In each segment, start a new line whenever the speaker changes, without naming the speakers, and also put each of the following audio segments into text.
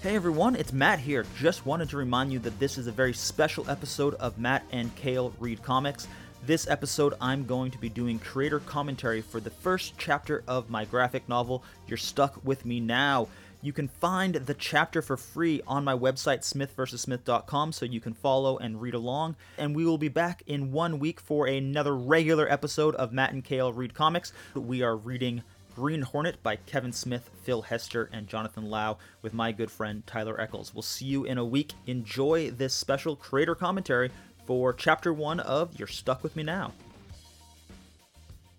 Hey everyone, it's Matt here. Just wanted to remind you that this is a very special episode of Matt and Kale Read Comics. This episode, I'm going to be doing creator commentary for the first chapter of my graphic novel, You're Stuck With Me Now. You can find the chapter for free on my website, smithvsmith.com, so you can follow and read along. And we will be back in one week for another regular episode of Matt and Kale Read Comics. We are reading Green Hornet by Kevin Smith, Phil Hester, and Jonathan Lau with my good friend Tyler Eccles. We'll see you in a week. Enjoy this special creator commentary for Chapter 1 of You're Stuck With Me Now.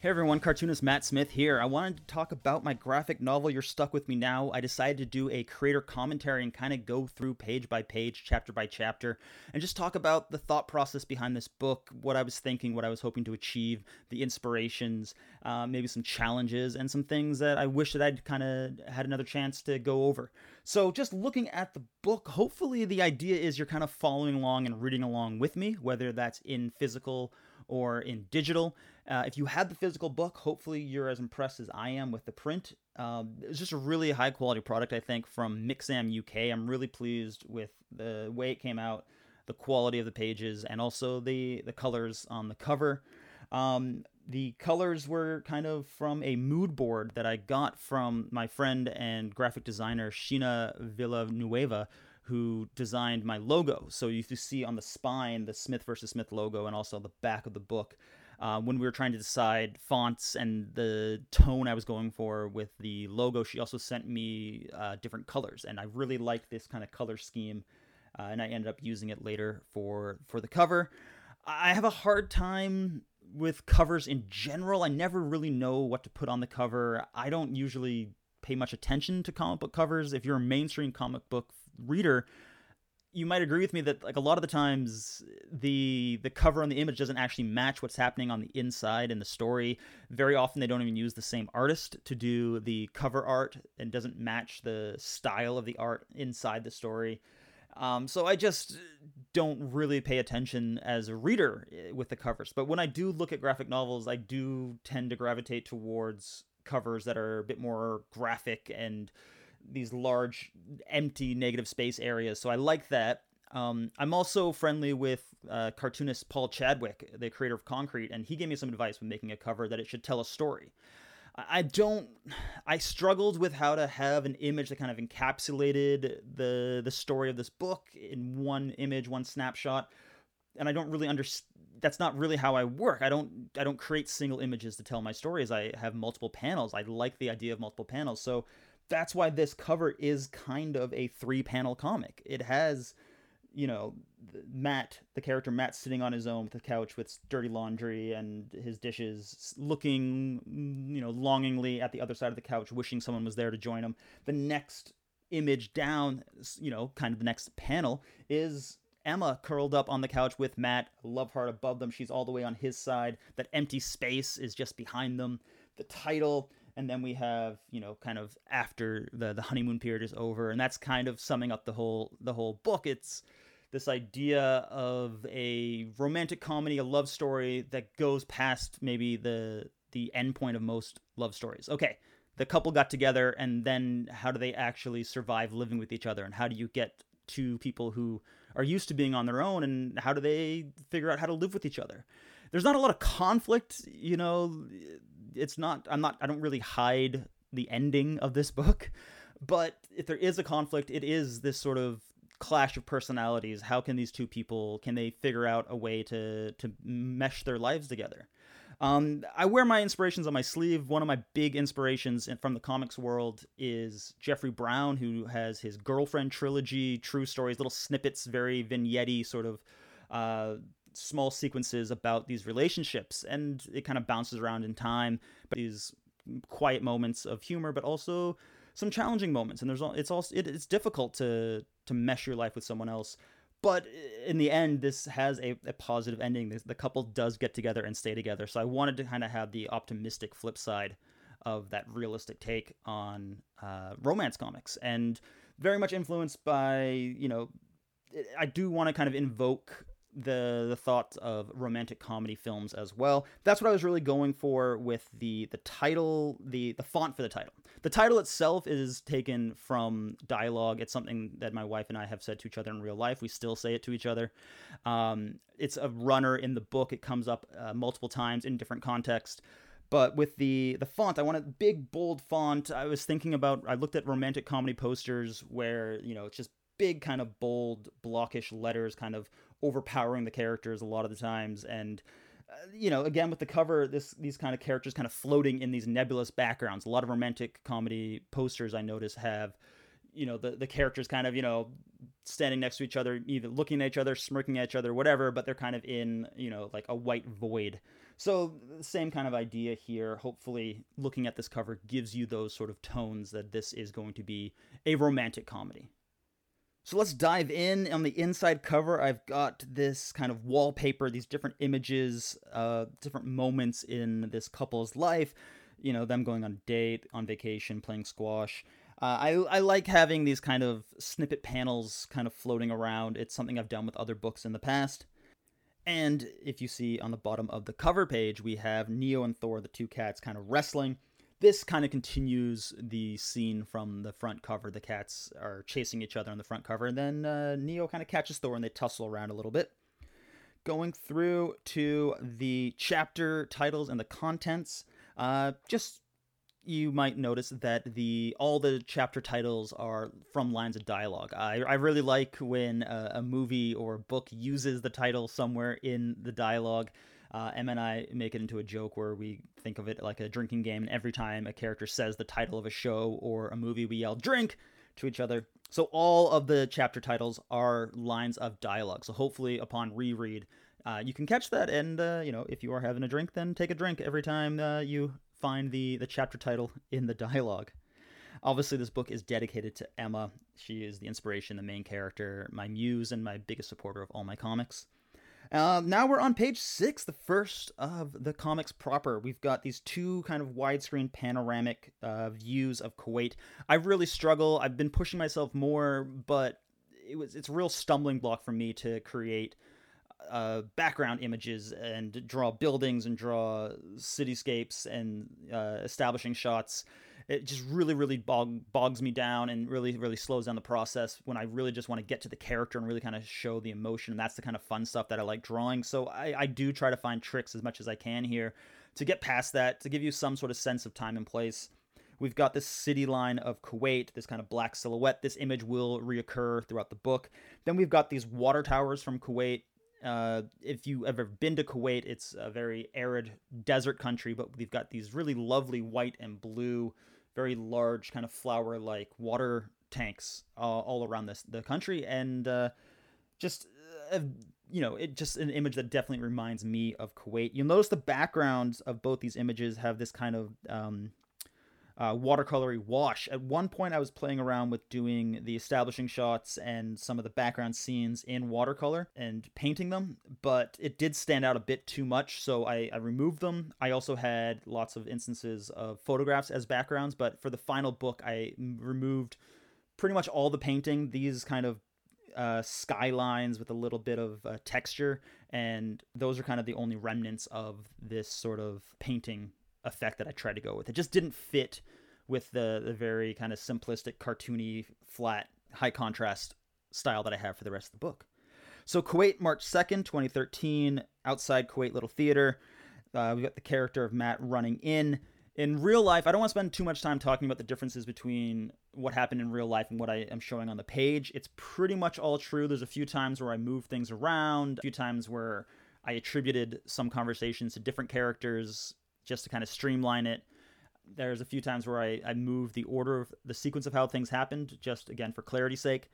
Hey everyone, cartoonist Matt Smith here. I wanted to talk about my graphic novel, You're Stuck With Me Now. I decided to do a creator commentary and kind of go through page by page, chapter by chapter, and just talk about the thought process behind this book, what I was thinking, what I was hoping to achieve, the inspirations, uh, maybe some challenges, and some things that I wish that I'd kind of had another chance to go over. So, just looking at the book, hopefully the idea is you're kind of following along and reading along with me, whether that's in physical or in digital. Uh, if you had the physical book, hopefully you're as impressed as I am with the print. Um, it's just a really high quality product, I think, from Mixam UK. I'm really pleased with the way it came out, the quality of the pages, and also the the colors on the cover. Um, the colors were kind of from a mood board that I got from my friend and graphic designer Sheena Villanueva, who designed my logo. So you see on the spine the Smith versus Smith logo and also the back of the book. Uh, when we were trying to decide fonts and the tone I was going for with the logo, she also sent me uh, different colors, and I really liked this kind of color scheme, uh, and I ended up using it later for for the cover. I have a hard time with covers in general. I never really know what to put on the cover. I don't usually pay much attention to comic book covers. If you're a mainstream comic book reader, you might agree with me that like a lot of the times the the cover on the image doesn't actually match what's happening on the inside in the story. Very often they don't even use the same artist to do the cover art and doesn't match the style of the art inside the story. Um, so I just don't really pay attention as a reader eh, with the covers. But when I do look at graphic novels, I do tend to gravitate towards covers that are a bit more graphic and these large empty negative space areas. So I like that. Um, I'm also friendly with uh, cartoonist Paul Chadwick, the creator of Concrete, and he gave me some advice when making a cover that it should tell a story. I don't. I struggled with how to have an image that kind of encapsulated the the story of this book in one image, one snapshot, and I don't really understand. That's not really how I work. I don't. I don't create single images to tell my stories. I have multiple panels. I like the idea of multiple panels. So that's why this cover is kind of a three panel comic. It has, you know, Matt, the character Matt sitting on his own with the couch with dirty laundry and his dishes, looking, mm, you know, longingly at the other side of the couch, wishing someone was there to join him. The next image down, you know, kind of the next panel is Emma curled up on the couch with Matt, love heart above them. She's all the way on his side. That empty space is just behind them. The title and then we have you know kind of after the the honeymoon period is over and that's kind of summing up the whole the whole book. It's this idea of a romantic comedy a love story that goes past maybe the the end point of most love stories. Okay the couple got together and then how do they actually survive living with each other? And how do you get two people who are used to being on their own and how do they figure out how to live with each other? There's not a lot of conflict you know it's not i'm not i don't really hide the ending of this book but if there is a conflict it is this sort of clash of personalities how can these two people can they figure out a way to to mesh their lives together um, I wear my inspirations on my sleeve. One of my big inspirations from the comics world is Jeffrey Brown, who has his girlfriend trilogy, true stories, little snippets, very vignette sort of uh, small sequences about these relationships, and it kind of bounces around in time. But these quiet moments of humor, but also some challenging moments. And there's all it's also it, it's difficult to to mesh your life with someone else. But in the end, this has a, a positive ending. The couple does get together and stay together. So I wanted to kind of have the optimistic flip side of that realistic take on uh, romance comics, and very much influenced by you know, I do want to kind of invoke the the thoughts of romantic comedy films as well. That's what I was really going for with the the title, the the font for the title. The title itself is taken from dialogue. It's something that my wife and I have said to each other in real life. We still say it to each other. Um, it's a runner in the book. It comes up uh, multiple times in different contexts. But with the the font, I wanted big bold font. I was thinking about. I looked at romantic comedy posters where you know it's just big kind of bold blockish letters, kind of overpowering the characters a lot of the times, and uh, you know, again with the cover, this these kind of characters kind of floating in these nebulous backgrounds. A lot of romantic comedy posters I notice have, you know, the the characters kind of you know standing next to each other, either looking at each other, smirking at each other, whatever, but they're kind of in you know like a white void. So same kind of idea here. Hopefully, looking at this cover gives you those sort of tones that this is going to be a romantic comedy. So let's dive in. On the inside cover, I've got this kind of wallpaper, these different images, uh, different moments in this couple's life. You know, them going on a date, on vacation, playing squash. Uh, I, I like having these kind of snippet panels kind of floating around. It's something I've done with other books in the past. And if you see on the bottom of the cover page, we have Neo and Thor, the two cats, kind of wrestling. This kind of continues the scene from the front cover. The cats are chasing each other on the front cover, and then uh, Neo kind of catches Thor and they tussle around a little bit. Going through to the chapter titles and the contents, uh, just you might notice that the all the chapter titles are from lines of dialogue. I, I really like when a, a movie or a book uses the title somewhere in the dialogue. Uh, Em and I make it into a joke where we think of it like a drinking game, and every time a character says the title of a show or a movie, we yell "drink" to each other. So all of the chapter titles are lines of dialogue. So hopefully, upon reread, uh, you can catch that, and uh, you know, if you are having a drink, then take a drink every time uh, you find the the chapter title in the dialogue. Obviously, this book is dedicated to Emma. She is the inspiration, the main character, my muse, and my biggest supporter of all my comics. Uh, now we're on page six, the first of the comics proper. We've got these two kind of widescreen panoramic uh, views of Kuwait. I really struggle. I've been pushing myself more, but it was it's a real stumbling block for me to create uh, background images and draw buildings and draw cityscapes and uh, establishing shots it just really really bog, bogs me down and really really slows down the process when i really just want to get to the character and really kind of show the emotion and that's the kind of fun stuff that i like drawing so I, I do try to find tricks as much as i can here to get past that to give you some sort of sense of time and place We've got this city line of Kuwait, this kind of black silhouette. This image will reoccur throughout the book. Then we've got these water towers from Kuwait. Uh, if you ever been to Kuwait, it's a very arid desert country, but we've got these really lovely white and blue very large kind of flower like water tanks uh, all around this the country and uh, just uh, you know it just an image that definitely reminds me of Kuwait. You'll notice the backgrounds of both these images have this kind of um, uh, watercolory wash. At one point, I was playing around with doing the establishing shots and some of the background scenes in watercolor and painting them, but it did stand out a bit too much, so I, I removed them. I also had lots of instances of photographs as backgrounds, but for the final book, I removed pretty much all the painting. These kind of uh, skylines with a little bit of uh, texture, and those are kind of the only remnants of this sort of painting effect that I tried to go with. It just didn't fit with the the very kind of simplistic, cartoony, flat, high contrast style that I have for the rest of the book. So Kuwait, March second, twenty thirteen, outside Kuwait Little Theater. Uh, we got the character of Matt running in. In real life, I don't want to spend too much time talking about the differences between what happened in real life and what I am showing on the page. It's pretty much all true. There's a few times where I move things around, a few times where I attributed some conversations to different characters just to kind of streamline it. There's a few times where I, I move the order of the sequence of how things happened, just again for clarity's sake.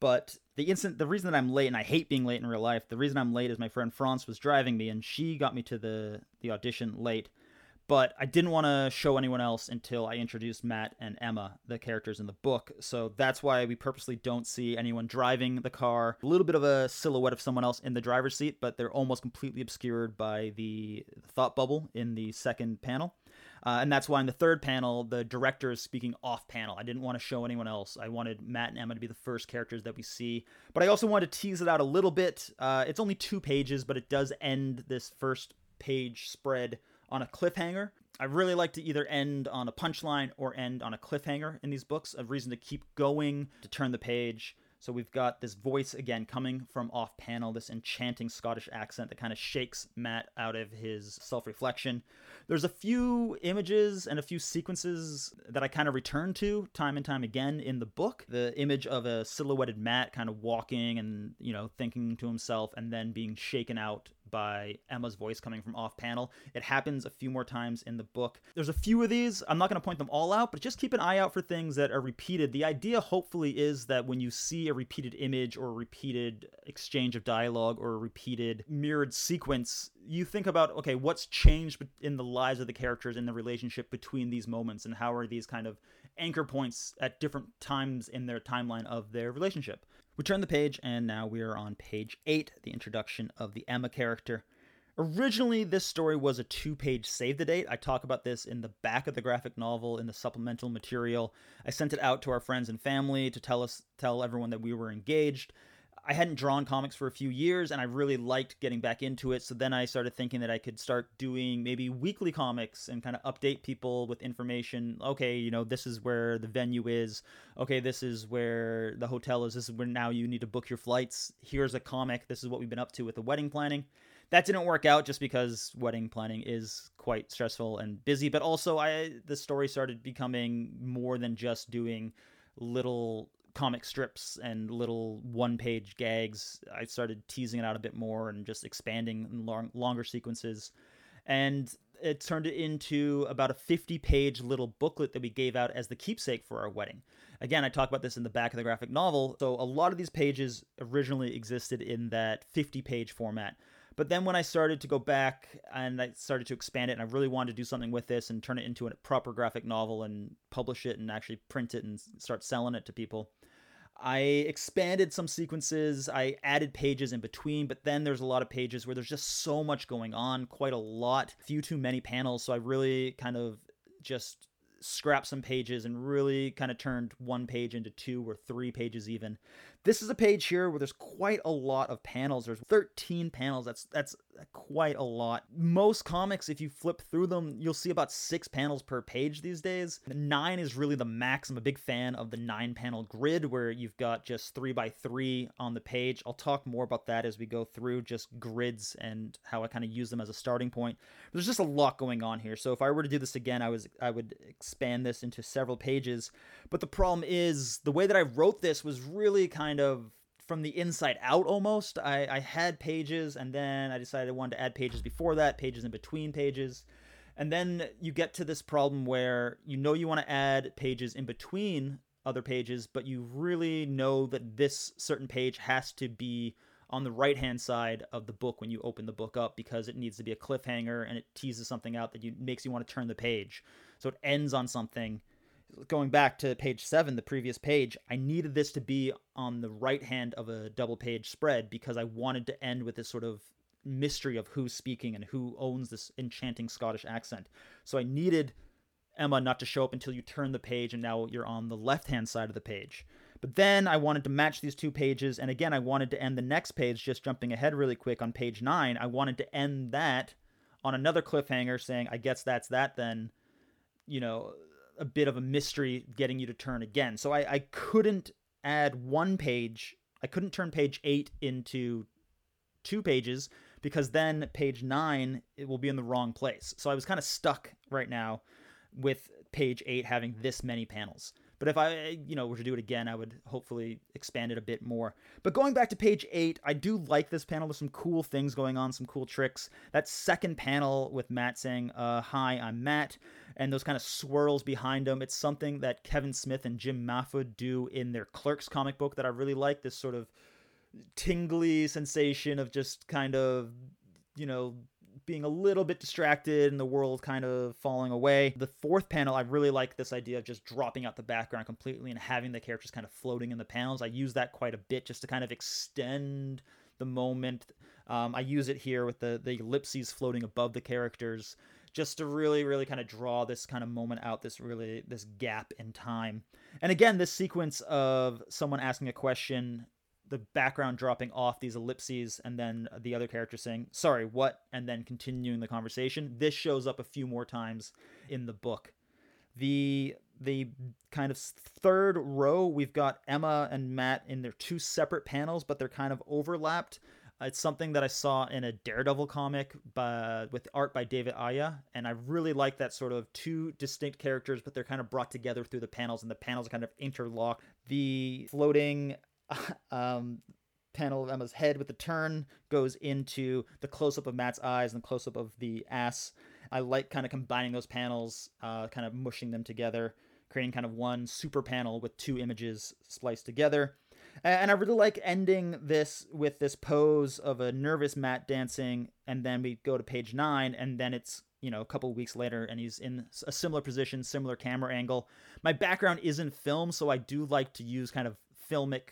But the instant, the reason that I'm late, and I hate being late in real life, the reason I'm late is my friend France was driving me, and she got me to the the audition late. But I didn't want to show anyone else until I introduced Matt and Emma, the characters in the book. So that's why we purposely don't see anyone driving the car. A little bit of a silhouette of someone else in the driver's seat, but they're almost completely obscured by the thought bubble in the second panel. Uh, and that's why in the third panel, the director is speaking off panel. I didn't want to show anyone else. I wanted Matt and Emma to be the first characters that we see. But I also wanted to tease it out a little bit. Uh, it's only two pages, but it does end this first page spread on a cliffhanger. I really like to either end on a punchline or end on a cliffhanger in these books, a reason to keep going, to turn the page. So we've got this voice again coming from off panel, this enchanting Scottish accent that kind of shakes Matt out of his self reflection. There's a few images and a few sequences that I kind of return to time and time again in the book. The image of a silhouetted Matt kind of walking and, you know, thinking to himself and then being shaken out by Emma's voice coming from off panel. It happens a few more times in the book. There's a few of these. I'm not going to point them all out, but just keep an eye out for things that are repeated. The idea, hopefully, is that when you see a repeated image or a repeated exchange of dialogue or a repeated mirrored sequence, you think about, okay, what's changed in the lives of the characters in the relationship between these moments and how are these kind of anchor points at different times in their timeline of their relationship. We turn the page, and now we are on page 8, the introduction of the Emma character. Originally, this story was a two page save the date. I talk about this in the back of the graphic novel in the supplemental material. I sent it out to our friends and family to tell us tell everyone that we were engaged. I hadn't drawn comics for a few years and I really liked getting back into it. So then I started thinking that I could start doing maybe weekly comics and kind of update people with information. Okay, you know, this is where the venue is. Okay, this is where the hotel is. This is where now you need to book your flights. Here's a comic. This is what we've been up to with the wedding planning. That didn't work out just because wedding planning is quite stressful and busy, but also I the story started becoming more than just doing little comic strips and little one page gags. I started teasing it out a bit more and just expanding in long, longer sequences. And it turned it into about a 50 page little booklet that we gave out as the keepsake for our wedding. Again, I talk about this in the back of the graphic novel. So a lot of these pages originally existed in that 50 page format. But then when I started to go back and I started to expand it, and I really wanted to do something with this and turn it into a proper graphic novel and publish it and actually print it and start selling it to people, I expanded some sequences, I added pages in between, but then there's a lot of pages where there's just so much going on, quite a lot, few too many panels, so I really kind of just scrapped some pages and really kind of turned one page into two or three pages even this is a page here where there's quite a lot of panels. There's 13 panels. That's that's quite a lot. Most comics, if you flip through them, you'll see about six panels per page these days. Nine is really the max. I'm a big fan of the nine panel grid where you've got just three by three on the page. I'll talk more about that as we go through just grids and how I kind of use them as a starting point. There's just a lot going on here. So if I were to do this again, I was I would expand this into several pages. But the problem is the way that I wrote this was really kind kind of from the inside out almost. I, I had pages and then I decided I wanted to add pages before that, pages in between pages. And then you get to this problem where you know you want to add pages in between other pages, but you really know that this certain page has to be on the right hand side of the book when you open the book up because it needs to be a cliffhanger and it teases something out that you makes you want to turn the page. So it ends on something going back to page seven, the previous page, I needed this to be on the right hand of a double page spread because I wanted to end with this sort of mystery of who's speaking and who owns this enchanting Scottish accent. So I needed Emma not to show up until you turn the page and now you're on the left hand side of the page. But then I wanted to match these two pages, and again, I wanted to end the next page, just jumping ahead really quick on page nine. I wanted to end that on another cliffhanger saying, I guess that's that then. You know, a bit of a mystery getting you to turn again. So I, I couldn't add one page. I couldn't turn page eight into two pages because then page nine it will be in the wrong place. So I was kind of stuck right now with page eight having this many panels. But if I, you know, were to do it again, I would hopefully expand it a bit more. But going back to page eight, I do like this panel. There's some cool things going on, some cool tricks. That second panel with Matt saying, uh, "Hi, I'm Matt," and those kind of swirls behind him. It's something that Kevin Smith and Jim Mahfood do in their Clerks comic book that I really like. This sort of tingly sensation of just kind of, you know, being a little bit distracted and the world kind of falling away. The fourth panel, I really like this idea of just dropping out the background completely and having the characters kind of floating in the panels. I use that quite a bit just to kind of extend the moment. Um, I use it here with the the ellipses floating above the characters just to really, really kind of draw this kind of moment out, this really, this gap in time. And again, this sequence of someone asking a question, the background dropping off these ellipses, and then the other character saying, sorry, what? And then continuing the conversation. This shows up a few more times in the book. The the kind of third row, we've got Emma and Matt in their two separate panels, but they're kind of overlapped. It's something that I saw in a Daredevil comic by, with art by David Aja, and I really like that sort of two distinct characters, but they're kind of brought together through the panels, and the panels are kind of interlocked. The floating um, panel of Emma's head with the turn goes into the close up of Matt's eyes and the close up of the ass. I like kind of combining those panels, uh, kind of mushing them together, creating kind of one super panel with two images spliced together. And I really like ending this with this pose of a nervous Matt dancing, and then we go to page nine, and then it's you know a couple weeks later, and he's in a similar position, similar camera angle. My background isn't film, so I do like to use kind of filmic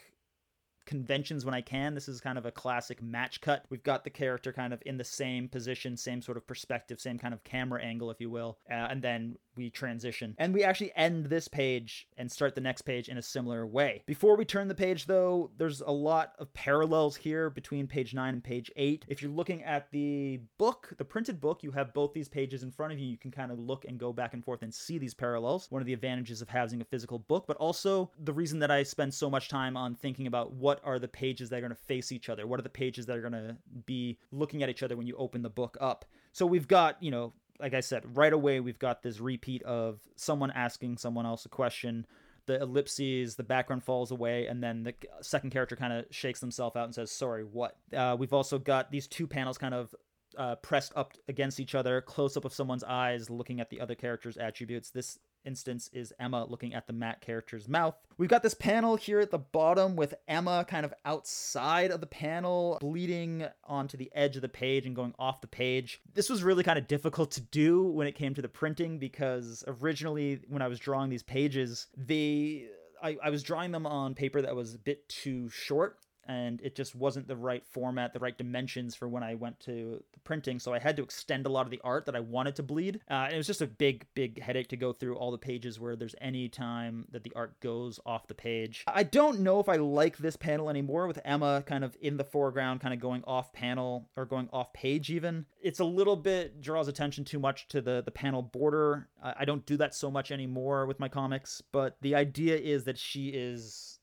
conventions when I can. This is kind of a classic match cut. We've got the character kind of in the same position, same sort of perspective, same kind of camera angle, if you will. Uh, and then we transition. And we actually end this page and start the next page in a similar way. Before we turn the page, though, there's a lot of parallels here between page 9 and page 8. If you're looking at the book, the printed book, you have both these pages in front of you. You can kind of look and go back and forth and see these parallels. One of the advantages of having a physical book, but also the reason that I spend so much time on thinking about what are the pages that are going to face each other? What are the pages that are going to be looking at each other when you open the book up? So we've got, you know, like I said, right away we've got this repeat of someone asking someone else a question. The ellipses, the background falls away, and then the second character kind of shakes themselves out and says, "Sorry, what?" Uh, we've also got these two panels kind of uh, pressed up against each other, close up of someone's eyes, looking at the other character's attributes. This instance is Emma looking at the Matt character's mouth. We've got this panel here at the bottom with Emma kind of outside of the panel, bleeding onto the edge of the page and going off the page. This was really kind of difficult to do when it came to the printing because originally, when I was drawing these pages, they I, I was drawing them on paper that was a bit too short and it just wasn't the right format, the right dimensions for when I went to the printing. So I had to extend a lot of the art that I wanted to bleed. Uh, it was just a big, big headache to go through all the pages where there's any time that the art goes off the page. I don't know if I like this panel anymore with Emma kind of in the foreground, kind of going off panel or going off page even. It's a little bit draws attention too much to the, the panel border. I don't do that so much anymore with my comics, but the idea is that she is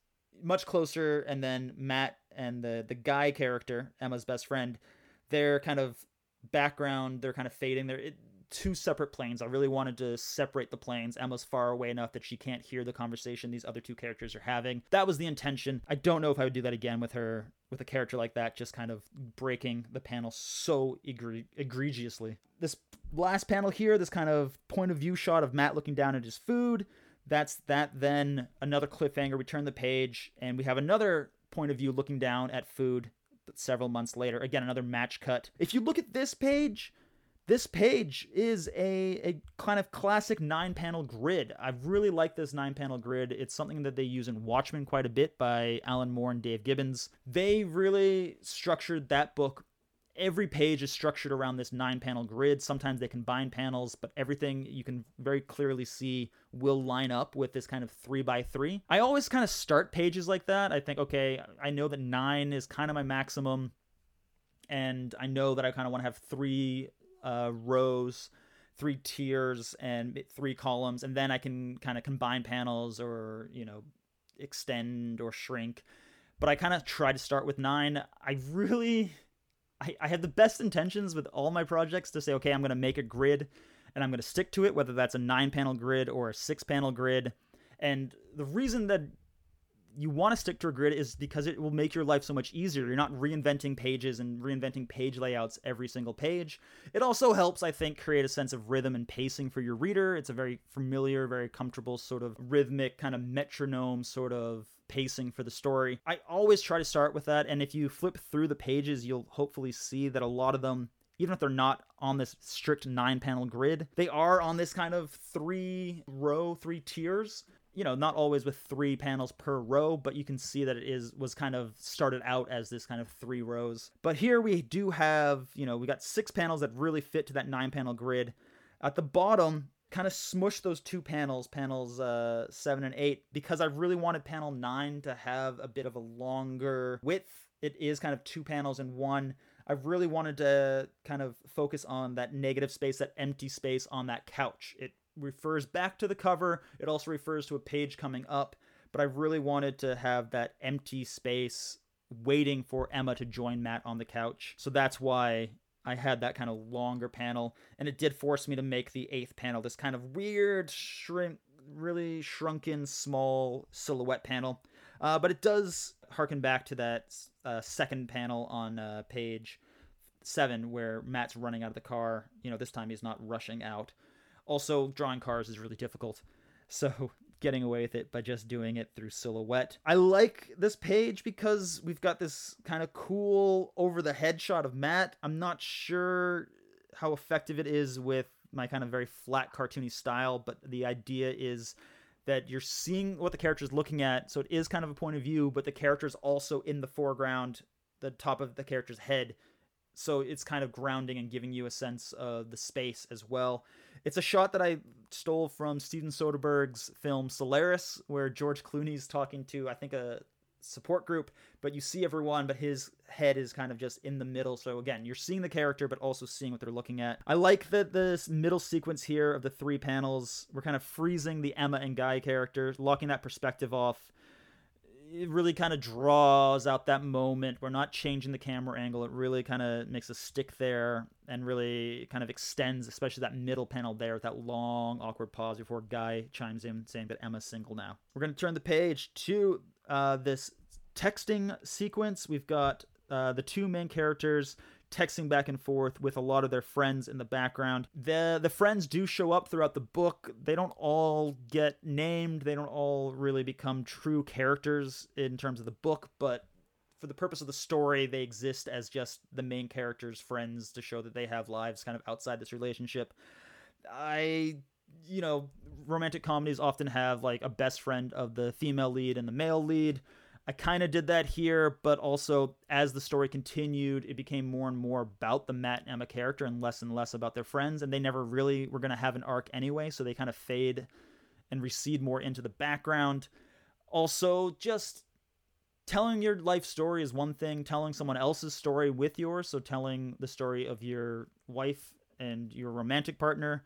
much closer, and then Matt and the the guy character, Emma's best friend, their kind of background, they're kind of fading. They're it, two separate planes. I really wanted to separate the planes. Emma's far away enough that she can't hear the conversation these other two characters are having. That was the intention. I don't know if I would do that again with her with a character like that, just kind of breaking the panel so egre- egregiously. This last panel here, this kind of point of view shot of Matt looking down at his food that's that then another cliffhanger. We turn the page and we have another point of view looking down at food several months later. Again another match cut. If you look at this page this page is a, a kind of classic nine panel grid. I really like this nine panel grid. It's something that they use in watchmen quite a bit by alan moore and dave gibbons. They really structured that book every page is structured around this nine panel grid. Sometimes they combine panels, but everything you can very clearly see will line up with this kind of three by three. I always kind of start pages like that. I think, okay, I know that nine is kind of my maximum, and I know that I kind of want to have three uh, rows. Three tiers and three columns, and then I can kind of combine panels or, you know, extend or shrink but I kind of try to start with nine. I really I, I have the best intentions with all my projects to say, okay, I'm going to make a grid and I'm going to stick to it, whether that's a nine panel grid or a six panel grid. And the reason that you want to stick to a grid is because it will make your life so much easier. You're not reinventing pages and reinventing page layouts every single page. It also helps, I think, create a sense of rhythm and pacing for your reader. It's a very familiar, very comfortable sort of rhythmic, kind of metronome sort of pacing for the story. I always try to start with that, and if you flip through the pages, you'll hopefully see that a lot of them even if they're not on this strict nine panel grid, they are on this kind of three row, three tiers. You know, not always with three panels per row, but you can see that it is was kind of started out as this kind of three rows. But here we do have, you know, we got six panels that really fit to that nine panel grid. At the bottom, kind of smush those two panels, panels uh, 7 and 8, because I really wanted panel 9 to have a bit of a longer width. It is kind of two panels in one. I really wanted to kind of focus on that negative space, that empty space on that couch. It refers back to the cover, it also refers to a page coming up, but I really wanted to have that empty space waiting for Emma to join Matt on the couch. So that's why I had that kind of longer panel, and it did force me to make the eighth panel this kind of weird, shrink, really shrunken, small silhouette panel. Uh, but it does harken back to that uh, second panel on uh, page seven where Matt's running out of the car. You know, this time he's not rushing out. Also, drawing cars is really difficult. So getting away with it by just doing it through silhouette. I like this page because we've got this kind of cool over the head shot of Matt. I'm not sure how effective it is with my kind of very flat cartoony style, but the idea is that you're seeing what the character is looking at. So it is kind of a point of view, but the character is also in the foreground, the top of the character's head. So it's kind of grounding and giving you a sense of the space as well. It's a shot that I stole from Steven Soderbergh's film Solaris, where George Clooney's talking to, I think, a support group, but you see everyone, but his head is kind of just in the middle. So again, you're seeing the character, but also seeing what they're looking at. I like that this middle sequence here of the three panels, we're kind of freezing the Emma and Guy characters, locking that perspective off it really kind of draws out that moment. We're not changing the camera angle. It really kind of makes a stick there and really kind of extends, especially that middle panel there that long, awkward pause before Guy chimes in saying that Emma's single now. We're going to turn the page to uh, this texting sequence. We've got uh, the two main characters texting back and forth with a lot of their friends in the background. The the friends do show up throughout the book. They don't all get named. They don't all really become true characters in terms of the book, but for the purpose of the story, they exist as just the main characters' friends to show that they have lives kind of outside this relationship. I you know, romantic comedies often have like a best friend of the female lead and the male lead I kind of did that here, but also as the story continued, it became more and more about the Matt and Emma character and less and less about their friends. And they never really were going to have an arc anyway, so they kind of fade and recede more into the background. Also, just telling your life story is one thing, telling someone else's story with yours, so telling the story of your wife and your romantic partner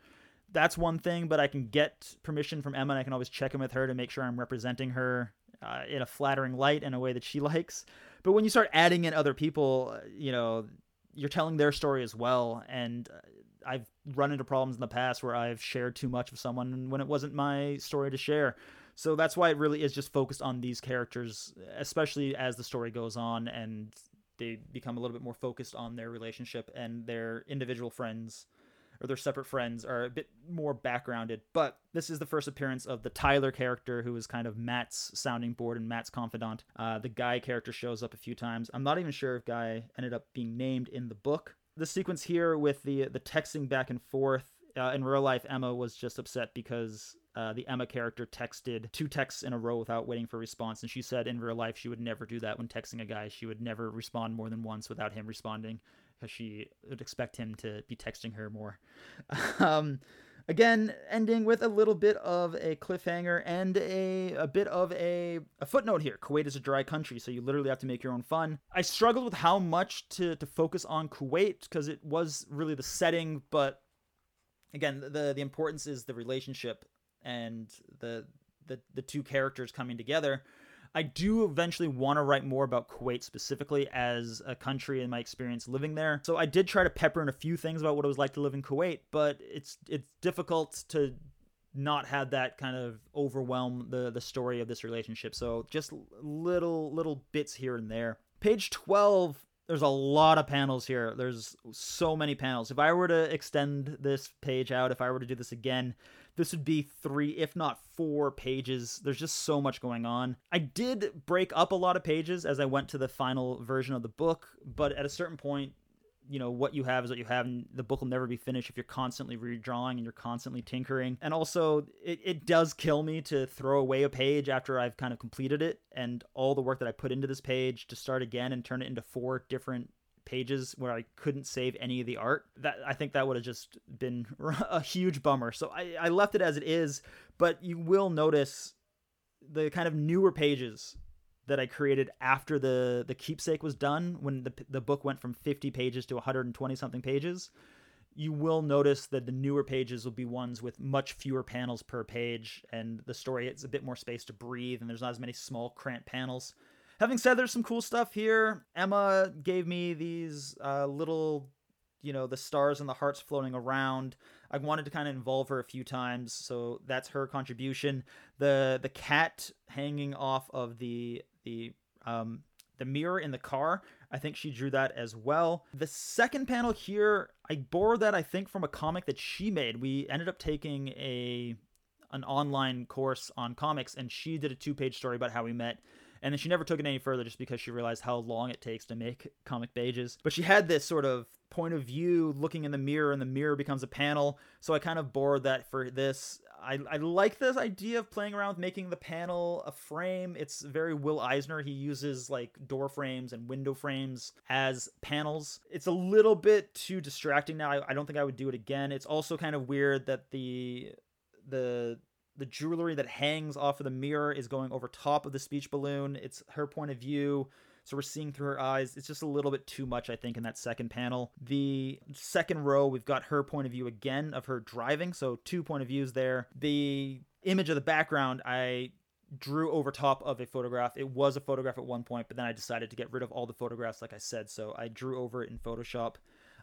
that's one thing, but I can get permission from Emma and I can always check in with her to make sure I'm representing her uh, in a flattering light in a way that she likes. But when you start adding in other people, uh, you know, you're telling their story as well. And uh, I've run into problems in the past where I've shared too much of someone when it wasn't my story to share. So that's why it really is just focused on these characters, especially as the story goes on and they become a little bit more focused on their relationship and their individual friends or their separate friends are a bit more backgrounded. But this is the first appearance of the Tyler character, who is kind of Matt's sounding board and Matt's confidant. Uh, the Guy character shows up a few times. I'm not even sure if Guy ended up being named in the book. The sequence here with the the texting back and forth uh, in real life, Emma was just upset because uh, the Emma character texted two texts in a row without waiting for a response. And she said in real life she would never do that when texting a guy. She would never respond more than once without him responding because she would expect him to be texting her more. Um, again, ending with a little bit of a cliffhanger and a, a bit of a, a footnote here. Kuwait is a dry country, so you literally have to make your own fun. I struggled with how much to, to focus on Kuwait because it was really the setting, but again, the, the importance is the relationship and the, the, the two characters coming together. I do eventually want to write more about Kuwait specifically as a country and my experience living there. So I did try to pepper in a few things about what it was like to live in Kuwait, but it's it's difficult to not have that kind of overwhelm the the story of this relationship. So just little little bits here and there. Page 12 there's a lot of panels here. There's so many panels. If I were to extend this page out, if I were to do this again, this would be three, if not four pages. There's just so much going on. I did break up a lot of pages as I went to the final version of the book, but at a certain point, you know what you have is what you have and the book will never be finished if you're constantly redrawing and you're constantly tinkering and also it, it does kill me to throw away a page after i've kind of completed it and all the work that i put into this page to start again and turn it into four different pages where I couldn't save any of the art. That I think that would have just been a huge bummer. So I, I left it as it is, but you will notice the kind of newer pages that I created after the the keepsake was done when the the book went from 50 pages to 120 something pages you will notice that the newer pages will be ones with much fewer panels per page and the story has a bit more space to breathe and there's not as many small cramped panels having said there's some cool stuff here emma gave me these uh, little you know the stars and the hearts floating around i wanted to kind of involve her a few times so that's her contribution the the cat hanging off of the the um the mirror in the car I think she drew that as well. The second panel here, I borrowed that I think from a comic that she made. We ended up taking a an online course on comics and she did a two-page story about how we met. And then she never took it any further just because she realized how long it takes to make comic pages. But she had this sort of point of view looking in the mirror and the mirror becomes a panel. So I kind of borrowed that for this. I, I like this idea of playing around with making the panel a frame. It's very Will Eisner. He uses like door frames and window frames as panels. It's a little bit too distracting now. I, I don't think I would do it again. It's also kind of weird that the the the jewelry that hangs off of the mirror is going over top of the speech balloon. It's her point of view. So we're seeing through her eyes. It's just a little bit too much, I think, in that second panel. The second row, we've got her point of view again of her driving. So two point of views there. The image of the background, I drew over top of a photograph. It was a photograph at one point, but then I decided to get rid of all the photographs, like I said. So I drew over it in Photoshop.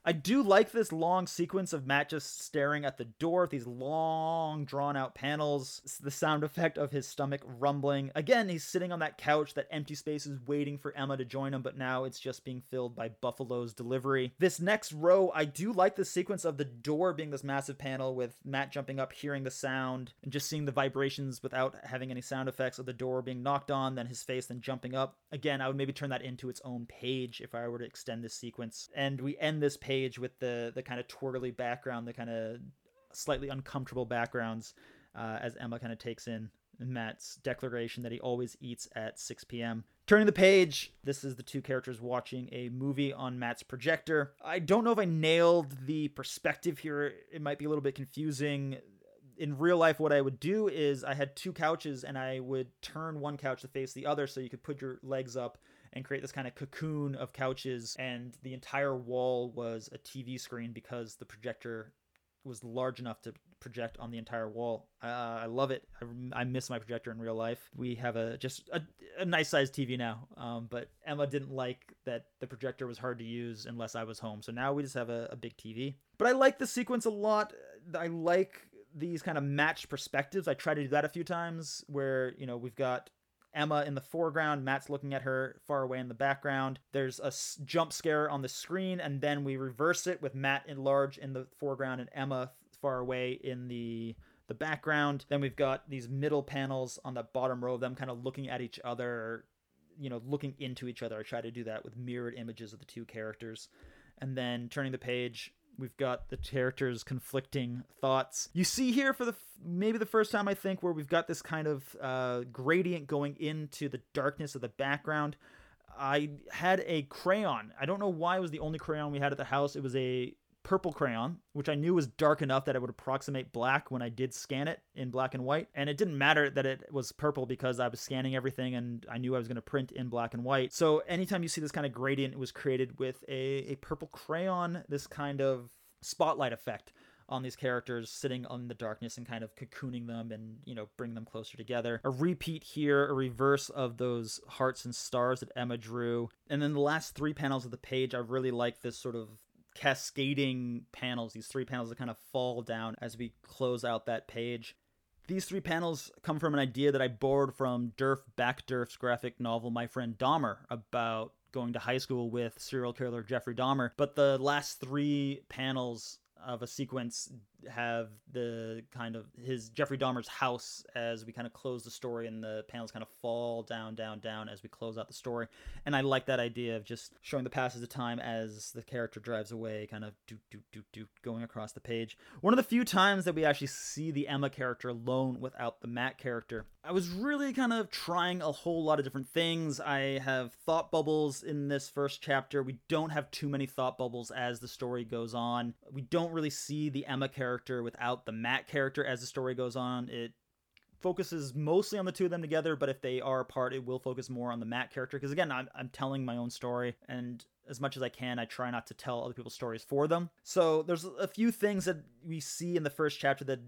I do like this long sequence of Matt just staring at the door, these long, drawn out panels, the sound effect of his stomach rumbling. Again, he's sitting on that couch, that empty space is waiting for Emma to join him, but now it's just being filled by Buffalo's delivery. This next row, I do like the sequence of the door being this massive panel with Matt jumping up, hearing the sound, and just seeing the vibrations without having any sound effects of the door being knocked on, then his face, then jumping up. Again, I would maybe turn that into its own page if I were to extend this sequence. And we end this page page with the the kind of twirly background, the kind of slightly uncomfortable backgrounds uh, as Emma kind of takes in Matt's declaration that he always eats at 6 p.m. Turning the page, this is the two characters watching a movie on Matt's projector. I don't know if I nailed the perspective here. It might be a little bit confusing. In real life, what I would do is I had two couches and I would turn one couch to face the other so you could put your legs up and create this kind of cocoon of couches and the entire wall was a TV screen because the projector was large enough to project on the entire wall. Uh, I love it. I, I, miss my projector in real life. We have a just a, a nice sized TV now, um, but Emma didn't like that the projector was hard to use unless I was home. So now we just have a, a big TV. But I like the sequence a lot. I like these kind of matched perspectives. I try to do that a few times where, you know, we've got Emma in the foreground, Matt's looking at her far away in the background. There's a jump scare on the screen, and then we reverse it with Matt in large in the foreground and Emma far away in the the background. Then we've got these middle panels on the bottom row of them kind of looking at each other, you know, looking into each other. I try to do that with mirrored images of the two characters. And then turning the page, We've got the characters' conflicting thoughts. You see here for the maybe the first time I think where we've got this kind of uh, gradient going into the darkness of the background. I had a crayon. I don't know why it was the only crayon we had at the house. It was a purple crayon, which I knew was dark enough that it would approximate black when I did scan it in black and white. And it didn't matter that it was purple because I was scanning everything and I knew I was going to print in black and white. So anytime you see this kind of gradient, it was created with a, a purple crayon, this kind of spotlight effect on these characters sitting in the darkness and kind of cocooning them and you know bring them closer together a repeat here a reverse of those hearts and stars that emma drew and then the last three panels of the page i really like this sort of cascading panels, these three panels that kind of fall down as we close out that page. These three panels come from an idea that I borrowed from Derf Backderf's graphic novel My Friend Dahmer about going to high school with serial killer Jeffrey Dahmer. But the last three panels of a sequence have the kind of his Jeffrey Dahmer's house as we kind of close the story and the panels kind of fall down, down, down as we close out the story. And I like that idea of just showing the passage of time as the character drives away, kind of do, do, do, do, going across the page. One of the few times that we actually see the Emma character alone without the Matt character. I was really kind of trying a whole lot of different things. I have thought bubbles in this first chapter. We don't have too many thought bubbles as the story goes on. We don't really see the Emma character without the Matt character as the story goes on. It focuses mostly on the two of them together, but if they are apart, it will focus more on the Matt character. Because again, I'm, I'm telling my own story, and as much as I can, I try not to tell other people's stories for them. So there's a few things that we see in the first chapter that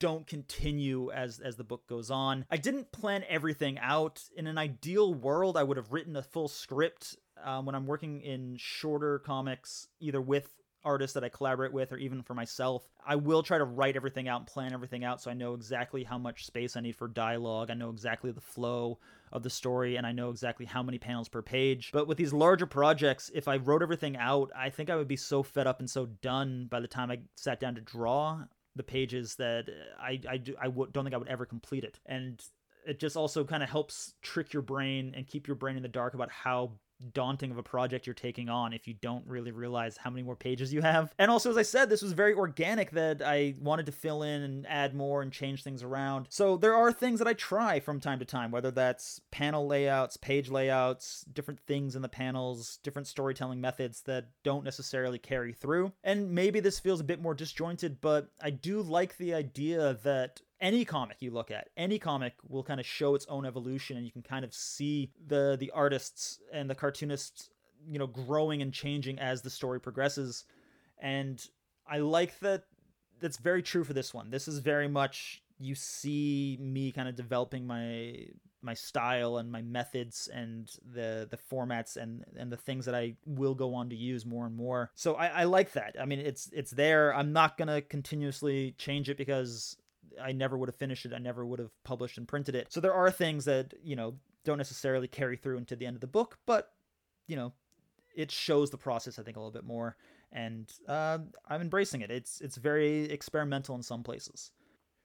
don't continue as as the book goes on. I didn't plan everything out. In an ideal world, I would have written a full script um, when I'm working in shorter comics, either with artists that I collaborate with or even for myself. I will try to write everything out and plan everything out so I know exactly how much space I need for dialogue. I know exactly the flow of the story and I know exactly how many panels per page. But with these larger projects, if I wrote everything out, I think I would be so fed up and so done by the time I sat down to draw the pages that I I, do, I w- don't think I would ever complete it. And it just also kind of helps trick your brain and keep your brain in the dark about how daunting of a project you're taking on if you don't really realize how many more pages you have. And also, as I said, this was very organic that I wanted to fill in and add more and change things around. So there are things that I try from time to time, whether that's panel layouts, page layouts, different things in the panels, different storytelling methods that don't necessarily carry through. And maybe this feels a bit more disjointed, but I do like the idea that any comic you look at, any comic will kind of show its own evolution, and you can kind of see the the artists and the cartoonists, you know, growing and changing as the story progresses. And I like that. That's very true for this one. This is very much you see me kind of developing my my style and my methods and the the formats and and the things that I will go on to use more and more. So I, I like that. I mean, it's it's there. I'm not gonna continuously change it because I never would have finished it. I never would have published and printed it. So there are things that, you know, don't necessarily carry through into the end of the book, but, you know, it shows the process, I think, a little bit more. And uh, I'm embracing it. It's it's very experimental in some places.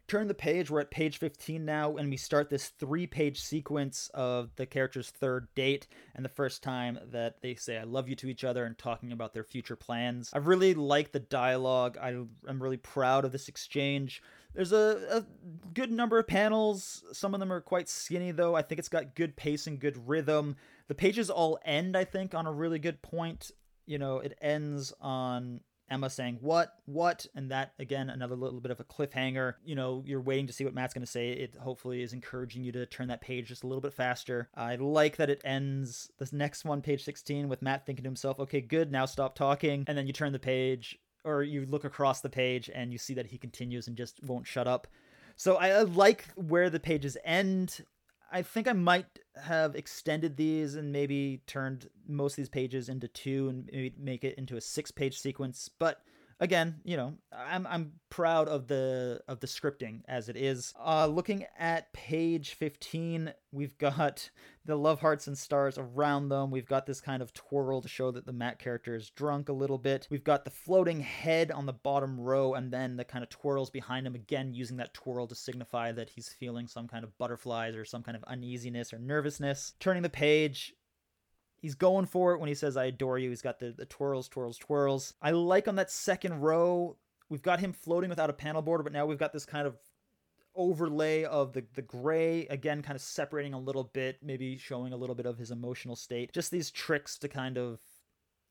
Turn the page. We're at page 15 now, and we start this three page sequence of the character's third date and the first time that they say, I love you to each other and talking about their future plans. I really like the dialogue. I, I'm really proud of this exchange. There's a, a good number of panels. Some of them are quite skinny, though. I think it's got good pace and good rhythm. The pages all end, I think, on a really good point. You know, it ends on Emma saying what, what, and that again another little bit of a cliffhanger. You know, you're waiting to see what Matt's going to say. It hopefully is encouraging you to turn that page just a little bit faster. I like that it ends this next one, page 16, with Matt thinking to himself, "Okay, good, now stop talking," and then you turn the page or you look across the page and you see that he continues and just won't shut up. So I, like where the pages end. I think I might have extended these and maybe turned most of these pages into two and maybe make it into a six page sequence, but again, you know, I'm I'm proud of the of the scripting as it is. Uh, looking at page 15, we've got the love hearts and stars around them. We've got this kind of twirl to show that the Matt character is drunk a little bit. We've got the floating head on the bottom row, and then the kind of twirls behind him again, using that twirl to signify that he's feeling some kind of butterflies or some kind of uneasiness or nervousness. Turning the page, He's going for it when he says, I adore you. He's got the, the twirls, twirls, twirls. I like on that second row, we've got him floating without a panel border, but now we've got this kind of overlay of the, the gray, again, kind of separating a little bit, maybe showing a little bit of his emotional state. Just these tricks to kind of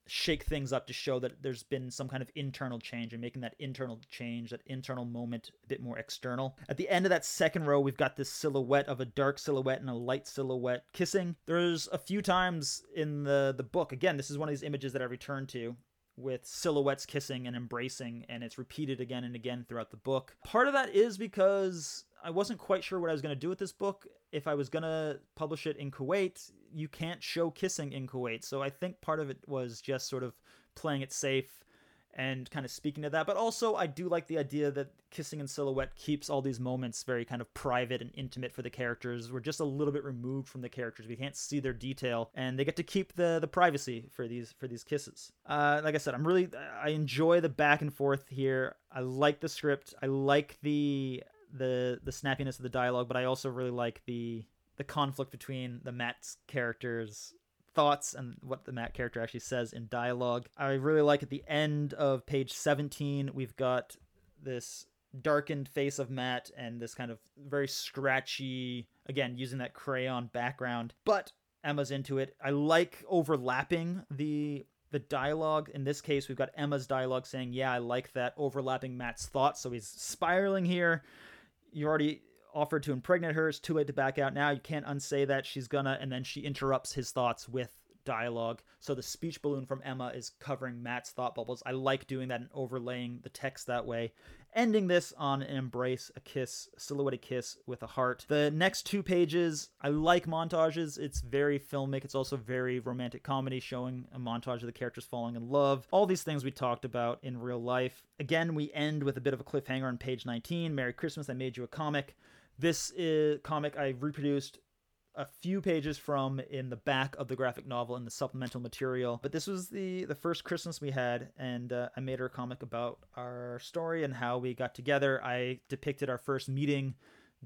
shake things up to show that there's been some kind of internal change and making that internal change, that internal moment a bit more external. At the end of that second row, we've got this silhouette of a dark silhouette and a light silhouette kissing. There's a few times in the the book. Again, this is one of these images that I return to with silhouettes kissing and embracing, and it's repeated again and again throughout the book. Part of that is because I wasn't quite sure what I was going to do with this book. If I was going to publish it in Kuwait, you can't show kissing in Kuwait. So I think part of it was just sort of playing it safe and kind of speaking to that. But also, I do like the idea that Kissing in Silhouette keeps all these moments very kind of private and intimate for the characters. We're just a little bit removed from the characters. We can't see their detail, and they get to keep the the privacy for these for these kisses. Uh, like I said, I'm really I enjoy the back and forth here. I like the script. I like the the the snappiness of the dialogue, but I also really like the the conflict between the Matt's characters thoughts and what the Matt character actually says in dialogue. I really like at the end of page 17, we've got this darkened face of Matt and this kind of very scratchy, again, using that crayon background. But Emma's into it. I like overlapping the the dialogue. In this case, we've got Emma's dialogue saying, Yeah, I like that, overlapping Matt's thoughts. So he's spiraling here. You already offered to impregnate her. It's too late to back out now. You can't unsay that. She's gonna, and then she interrupts his thoughts with dialogue. So the speech balloon from Emma is covering Matt's thought bubbles. I like doing that and overlaying the text that way. Ending this on an embrace, a kiss, a silhouetted kiss with a heart. The next two pages, I like montages. It's very filmic. It's also very romantic comedy, showing a montage of the characters falling in love. All these things we talked about in real life. Again, we end with a bit of a cliffhanger on page 19. Merry Christmas, I made you a comic. This is comic I reproduced a few pages from in the back of the graphic novel in the supplemental material. But this was the the first Christmas we had, and uh, I made her a comic about our story and how we got together. I depicted our first meeting,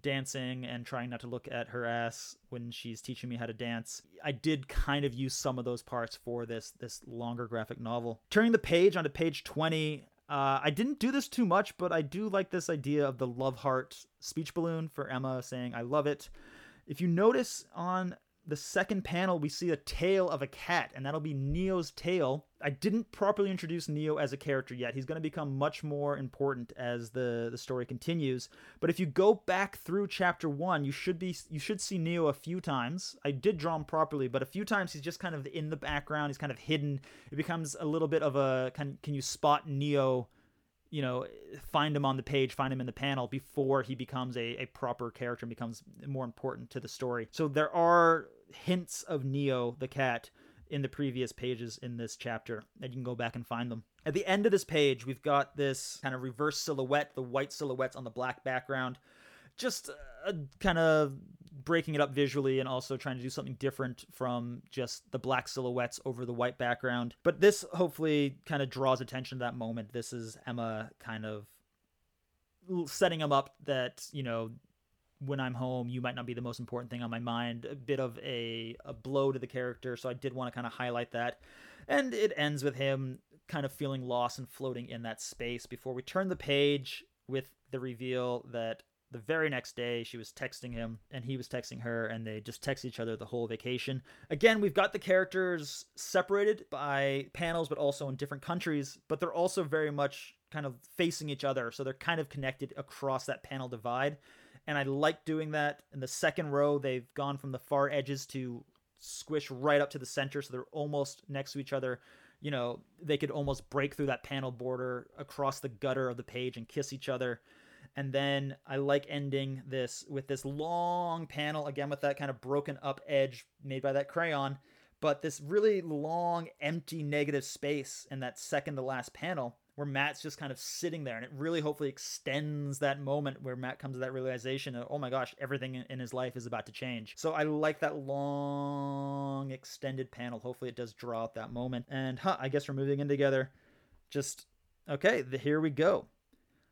dancing and trying not to look at her ass when she's teaching me how to dance. I did kind of use some of those parts for this this longer graphic novel. Turning the page onto page 20, uh, I didn't do this too much, but I do like this idea of the love heart speech balloon for Emma saying, I love it. If you notice on the second panel, we see a tail of a cat, and that'll be Neo's tail. I didn't properly introduce Neo as a character yet. He's going to become much more important as the, the story continues. But if you go back through chapter one, you should be you should see Neo a few times. I did draw him properly, but a few times he's just kind of in the background. He's kind of hidden. It becomes a little bit of a can can you spot Neo? You know, find him on the page, find him in the panel before he becomes a, a proper character and becomes more important to the story. So there are hints of Neo the cat in the previous pages in this chapter, and you can go back and find them. At the end of this page, we've got this kind of reverse silhouette, the white silhouettes on the black background. Just uh, kind of breaking it up visually and also trying to do something different from just the black silhouettes over the white background. But this hopefully kind of draws attention to that moment. This is Emma kind of setting him up that, you know, when I'm home, you might not be the most important thing on my mind. A bit of a, a blow to the character, so I did want to kind of highlight that. And it ends with him kind of feeling lost and floating in that space before we turn the page with the reveal that the very next day she was texting him and he was texting her and they just text each other the whole vacation. Again we've got the characters separated by panels but also in different countries but they're also very much kind of facing each other so they're kind of connected across that panel divide. And i like doing that. In the second row they've gone from the far edges to squish right up to the center so they're almost next to each other. You know they could almost break through that panel border across the gutter of the page and kiss each other and then I like ending this with this long panel, again with that kind of broken up edge made by that crayon, but this really long, empty, negative space in that second to last panel where Matt's just kind of sitting there. And it really hopefully extends that moment where Matt comes to that realization oh my gosh, everything in his life is about to change. So I like that long, extended panel. Hopefully it does draw out that moment. And huh, I guess we're moving in together. Just, okay, the, here we go.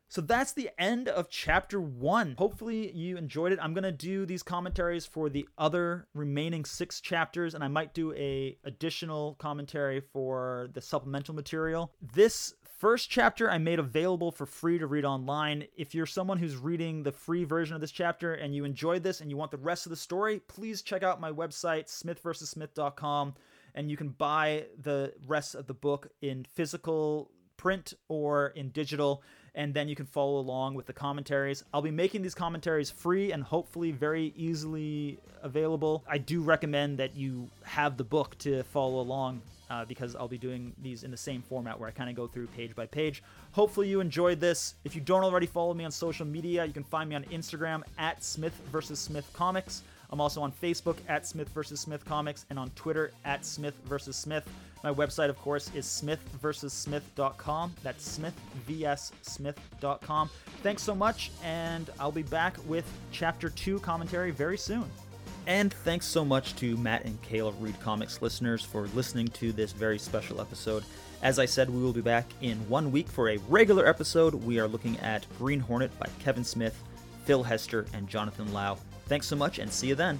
So that's the end of chapter one. Hopefully you enjoyed it. I'm gonna do these commentaries for the other remaining six chapters, and I might do a additional commentary for the supplemental material. This first chapter I made available for free to read online. If you're someone who's reading the free version of this chapter and you enjoyed this and you want the rest of the story, please check out my website, smithversussmith.com, and you can buy the rest of the book in physical print or in digital and then you can follow along with the commentaries. I'll be making these commentaries free and hopefully very easily available. I do recommend that you have the book to follow along uh, because I'll be doing these in the same format where I kind of go through page by page. Hopefully, you enjoyed this. If you don't already follow me on social media, you can find me on Instagram at Smith versus Smith Comics. I'm also on Facebook at Smith vs. Smith Comics and on Twitter at Smith vs. Smith. My website, of course, is smithversussmith.com. That's smithvssmith.com. Thanks so much, and I'll be back with Chapter 2 commentary very soon. And thanks so much to Matt and Cale Read Comics listeners for listening to this very special episode. As I said, we will be back in one week for a regular episode. We are looking at Green Hornet by Kevin Smith, Phil Hester, and Jonathan Lau. Thanks so much, and see you then.